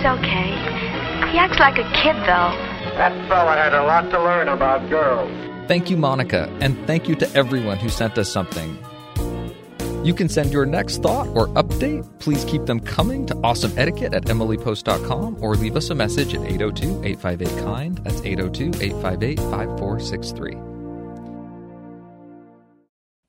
He's okay. He acts like a kid, though. That fella had a lot to learn about girls. Thank you, Monica, and thank you to everyone who sent us something. You can send your next thought or update. Please keep them coming to awesomeetiquette at emilypost.com or leave us a message at 802 858 KIND. That's 802 858 5463.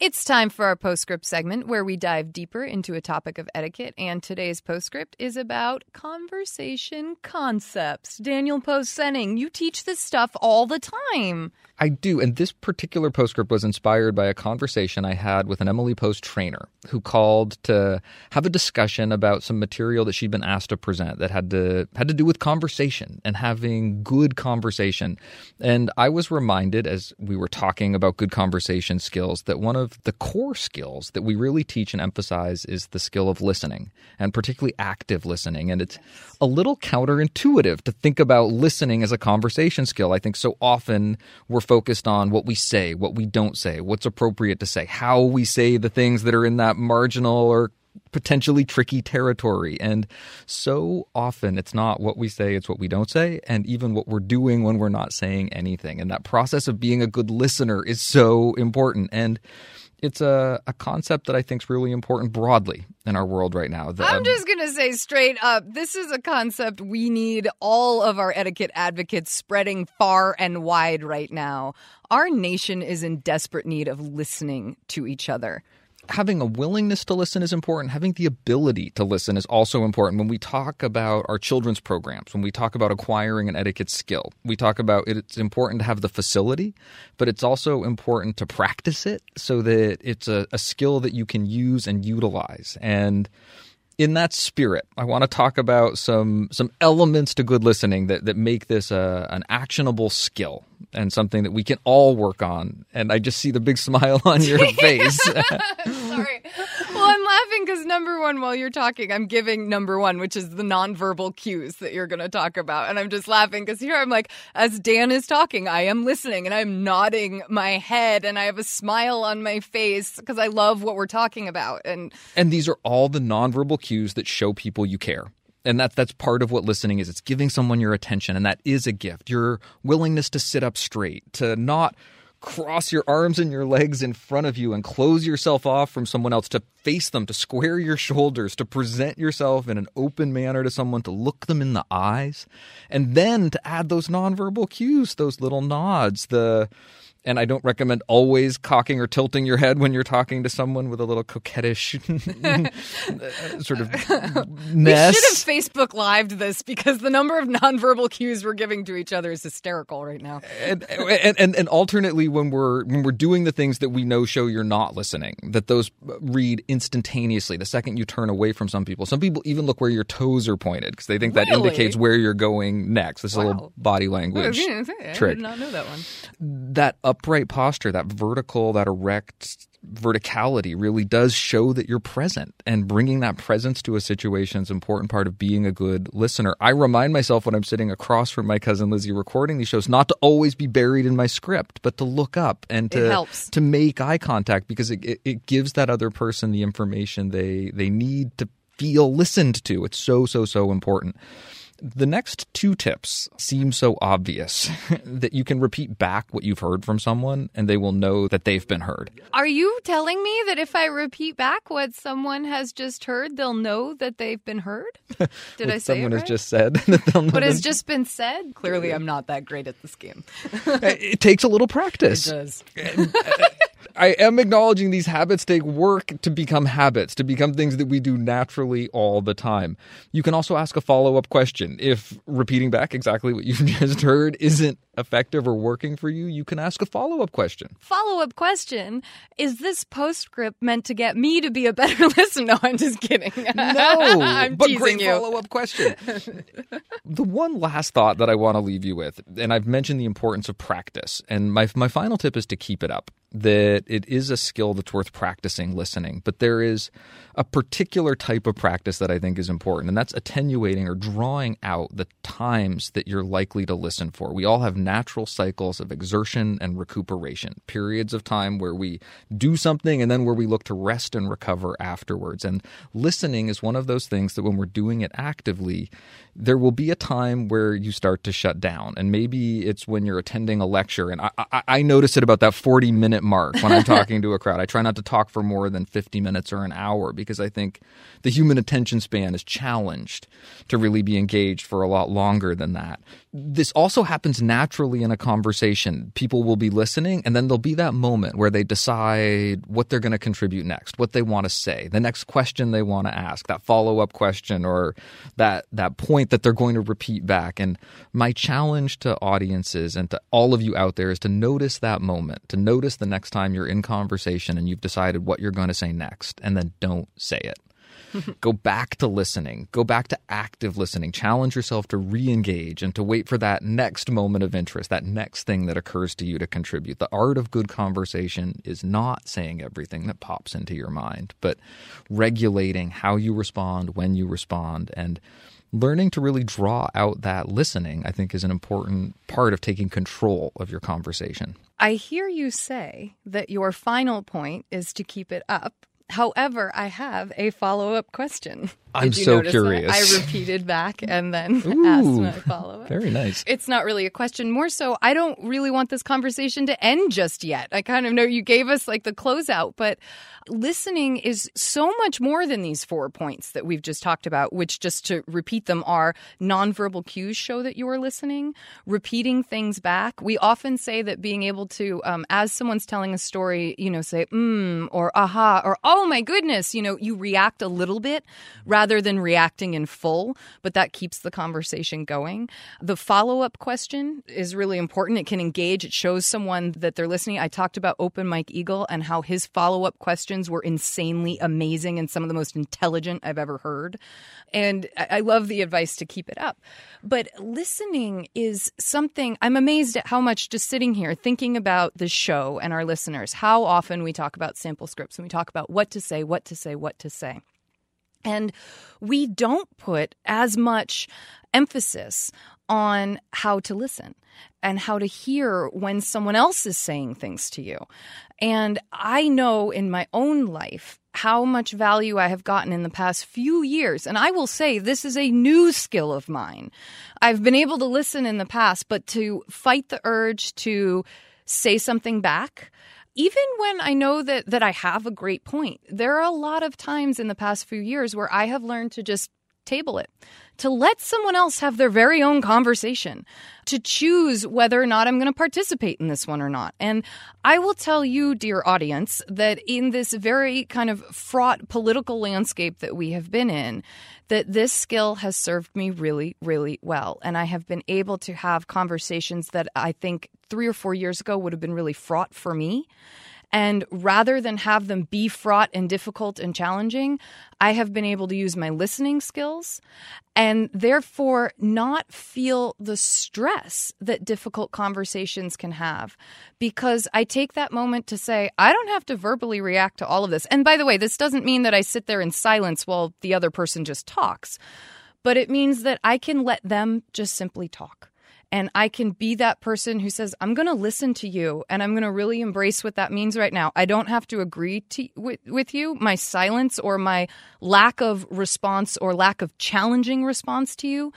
It's time for our postscript segment where we dive deeper into a topic of etiquette. And today's postscript is about conversation concepts. Daniel Post Senning, you teach this stuff all the time. I do. And this particular postscript was inspired by a conversation I had with an Emily Post trainer who called to have a discussion about some material that she'd been asked to present that had to had to do with conversation and having good conversation. And I was reminded as we were talking about good conversation skills that one of the core skills that we really teach and emphasize is the skill of listening and particularly active listening. And it's a little counterintuitive to think about listening as a conversation skill. I think so often we're focused on what we say, what we don't say, what's appropriate to say, how we say the things that are in that marginal or potentially tricky territory. And so often it's not what we say, it's what we don't say, and even what we're doing when we're not saying anything. And that process of being a good listener is so important. And it's a, a concept that I think is really important broadly in our world right now. The- I'm um, just going to say straight up this is a concept we need all of our etiquette advocates spreading far and wide right now. Our nation is in desperate need of listening to each other. Having a willingness to listen is important. Having the ability to listen is also important. When we talk about our children's programs, when we talk about acquiring an etiquette skill, we talk about it, it's important to have the facility, but it's also important to practice it so that it's a, a skill that you can use and utilize. And in that spirit, I want to talk about some some elements to good listening that, that make this a, an actionable skill and something that we can all work on. And I just see the big smile on your face. Sorry. Because number one, while you're talking, I'm giving number one, which is the nonverbal cues that you're going to talk about. And I'm just laughing because here I'm like, as Dan is talking, I am listening and I'm nodding my head and I have a smile on my face because I love what we're talking about. And And these are all the nonverbal cues that show people you care. And that, that's part of what listening is. It's giving someone your attention, and that is a gift. Your willingness to sit up straight, to not cross your arms and your legs in front of you and close yourself off from someone else, to face them, to square your shoulders, to present yourself in an open manner to someone, to look them in the eyes, and then to add those nonverbal cues, those little nods, the and I don't recommend always cocking or tilting your head when you're talking to someone with a little coquettish uh, sort of mess. we should have Facebook lived this because the number of nonverbal cues we're giving to each other is hysterical right now. And, and and and alternately, when we're when we're doing the things that we know show you're not listening, that those read instantaneously. The second you turn away from some people, some people even look where your toes are pointed because they think that Really? indicates where you're going next. This is a little body language oh, I trick. did not know that one. that upright posture, that vertical, that erect verticality really does show that you're present and bringing that presence to a situation is an important part of being a good listener. I remind myself when I'm sitting across from my cousin Lizzie recording these shows not to always be buried in my script, but to look up and to to make eye contact because it, it, it gives that other person the information they they need to feel listened to. It's so so so important. The next two tips seem so obvious that you can repeat back what you've heard from someone and they will know that they've been heard. Are you telling me that if I repeat back what someone has just heard, they'll know that they've been heard? Did What I say someone it has just said that they'll know what has just been said? Clearly, I'm not that great at this game. it takes a little practice. does. Uh, uh, I am acknowledging these habits take work to become habits, to become things that we do naturally all the time. You can also ask a follow up question. If repeating back exactly what you've just heard isn't effective or working for you, you can ask a follow up question. Follow up question Is this postscript meant to get me to be a better listener? No, I'm just kidding. No, I'm but teasing great follow up question. the one last thought that I want to leave you with, and I've mentioned the importance of practice, and my my final tip is to keep it up. That it is a skill that's worth practicing listening, but there is a particular type of practice that I think is important, and that's attenuating or drawing out the times that you're likely to listen for. We all have natural cycles of exertion and recuperation, periods of time where we do something and then where we look to rest and recover afterwards. And listening is one of those things that when we're doing it actively, there will be a time where you start to shut down. And maybe it's when you're attending a lecture. And I, I, I notice it about that 40 minute mark when I'm talking to a crowd. I try not to talk for more than 50 minutes or an hour because I think the human attention span is challenged to really be engaged for a lot longer than that. This also happens naturally in a conversation. People will be listening, and then there'll be that moment where they decide what they're going to contribute next, what they want to say, the next question they want to ask, that follow up question, or that that point that they're going to repeat back. And my challenge to audiences and to all of you out there is to notice that moment, to notice the next time you're in conversation and you've decided what you're going to say next, and then don't say it. Go back to listening, go back to active listening, challenge yourself to re engage and to wait for that next moment of interest, that next thing that occurs to you to contribute. The art of good conversation is not saying everything that pops into your mind, but regulating how you respond, when you respond, and learning to really draw out that listening, I think, is an important part of taking control of your conversation. I hear you say that your final point is to keep it up. However, I have a follow up question. I'm so notice that? curious. I repeated back and then Ooh, asked my follow up. Very nice. It's not really a question. More so, I don't really want this conversation to end just yet. I kind of know you gave us like the closeout, but listening is so much more than these four points that we've just talked about, which, just to repeat them, are nonverbal cues show that you are listening, repeating things back. We often say that being able to, um, as someone's telling a story, you know, say, mm, or aha, or oh my goodness, you know, you react a little bit rather than reacting in full, but that keeps the conversation going. The follow up question is really important. It can engage, it shows someone that they're listening. I talked about Open Mike Eagle and how his follow up questions were insanely amazing and some of the most intelligent I've ever heard. And I love the advice to keep it up. But listening is something I'm amazed at how much just sitting here thinking about the show and our listeners, how often we talk about sample scripts and we talk about what to say, what to say, what to say. And we don't put as much emphasis on how to listen and how to hear when someone else is saying things to you. And I know in my own life how much value I have gotten in the past few years. And I will say this is a new skill of mine. I've been able to listen in the past, but to fight the urge to say something back, even when I know that that I have a great point, there are a lot of times in the past few years where I have learned to just table it, to let someone else have their very own conversation, to choose whether or not I'm going to participate in this one or not. And I will tell you, dear audience, that in this very kind of fraught political landscape that we have been in, that this skill has served me really, really well. And I have been able to have conversations that I think three or four years ago would have been really fraught for me. And rather than have them be fraught and difficult and challenging, I have been able to use my listening skills and therefore not feel the stress that difficult conversations can have. Because I take that moment to say, I don't have to verbally react to all of this. And by the way, this doesn't mean that I sit there in silence while the other person just talks, but it means that I can let them just simply talk and I can be that person who says, I'm going to listen to you and I'm going to really embrace what that means right now. I don't have to agree to, with, with you. My silence or my lack of response or lack of challenging response to you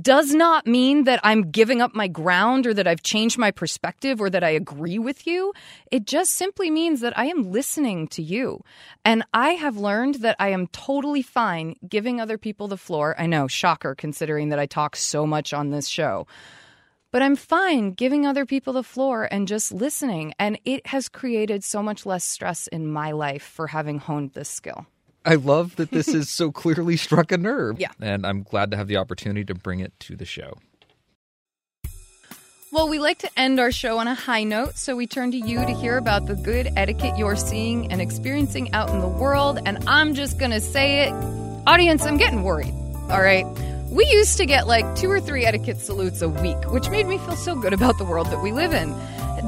does not mean that I'm giving up my ground or that I've changed my perspective or that I agree with you. It just simply means that I am listening to you. And I have learned that I am totally fine giving other people the floor. I know, shocker, considering that I talk so much on this show. But I'm fine giving other people the floor and just listening. And it has created so much less stress in my life for having honed this skill. I love that this is so clearly struck a nerve. Yeah. And I'm glad to have the opportunity to bring it to the show. Well, we like to end our show on a high note, so we turn to you to hear about the good etiquette you're seeing and experiencing out in the world. And I'm just going to say it, audience, I'm getting worried. All right. We used to get like two or three etiquette salutes a week, which made me feel so good about the world that we live in.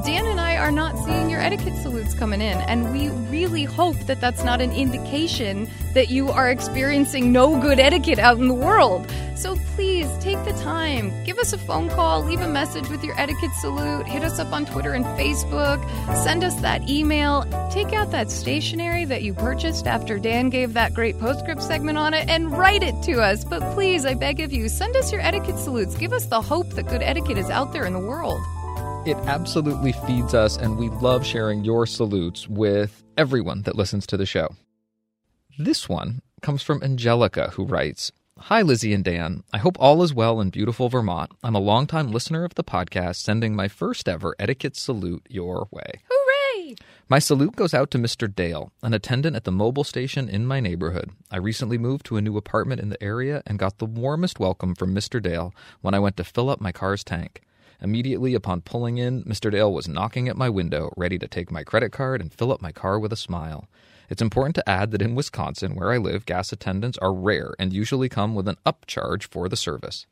Dan and I are not seeing your etiquette salutes coming in, and we really hope that that's not an indication that you are experiencing no good etiquette out in the world. So please take the time, give us a phone call, leave a message with your etiquette salute, hit us up on Twitter and Facebook, send us that email, take out that stationery that you purchased after Dan gave that great postscript segment on it, and write it to us. But please, I beg of you, send us your etiquette salutes. Give us the hope that good etiquette is out there in the world. It absolutely feeds us, and we love sharing your salutes with everyone that listens to the show. This one comes from Angelica, who writes Hi, Lizzie and Dan. I hope all is well in beautiful Vermont. I'm a longtime listener of the podcast, sending my first ever etiquette salute your way. Hooray! My salute goes out to Mr. Dale, an attendant at the Mobil station in my neighborhood. I recently moved to a new apartment in the area and got the warmest welcome from Mr. Dale when I went to fill up my car's tank. Immediately upon pulling in, Mr. Dale was knocking at my window, ready to take my credit card and fill up my car with a smile. It's important to add that in Wisconsin, where I live, gas attendants are rare and usually come with an upcharge for the service.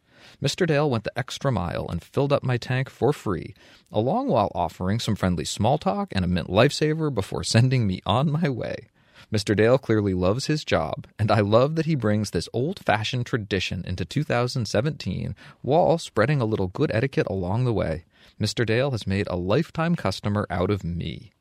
Mr. Dale went the extra mile and filled up my tank for free, along while offering some friendly small talk and a mint lifesaver before sending me on my way. Mr. Dale clearly loves his job, and I love that he brings this old fashioned tradition into 2017 while spreading a little good etiquette along the way. Mr. Dale has made a lifetime customer out of me.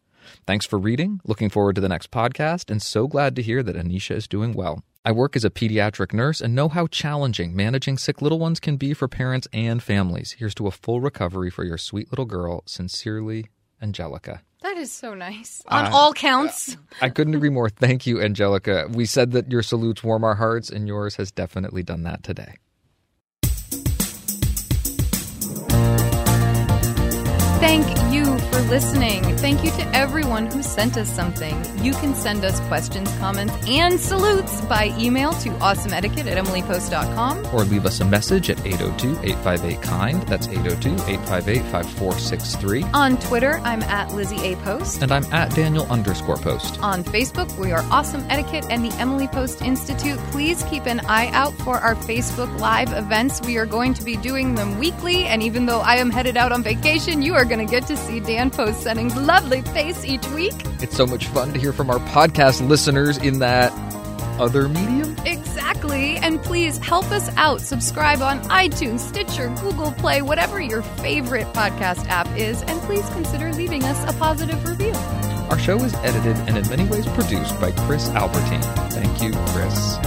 Thanks for reading. Looking forward to the next podcast, and so glad to hear that Anisha is doing well. I work as a pediatric nurse and know how challenging managing sick little ones can be for parents and families. Here's to a full recovery for your sweet little girl. Sincerely, Angelica. That is so nice. On Uh, all counts. I couldn't agree more. Thank you, Angelica. We said that your salutes warm our hearts, and yours has definitely done that today. Thank you for listening. Thank you to everyone who sent us something. You can send us questions, comments, and salutes by email to awesomeetiquette at emilypost.com. Or leave us a message at 802 858 KIND. That's 802 858 5463. On Twitter, I'm at Lizzie A. Post. And I'm at Daniel underscore post. On Facebook, we are Awesome Etiquette and the Emily Post Institute. Please keep an eye out for our Facebook Live events. We are going to be doing them weekly, and even though I am headed out on vacation, you are going to get to see Dan Post Senning's lovely face each week. It's so much fun to hear from our podcast listeners in that other medium. Exactly. And please help us out. Subscribe on iTunes, Stitcher, Google Play, whatever your favorite podcast app is. And please consider leaving us a positive review. Our show is edited and in many ways produced by Chris Albertine. Thank you, Chris.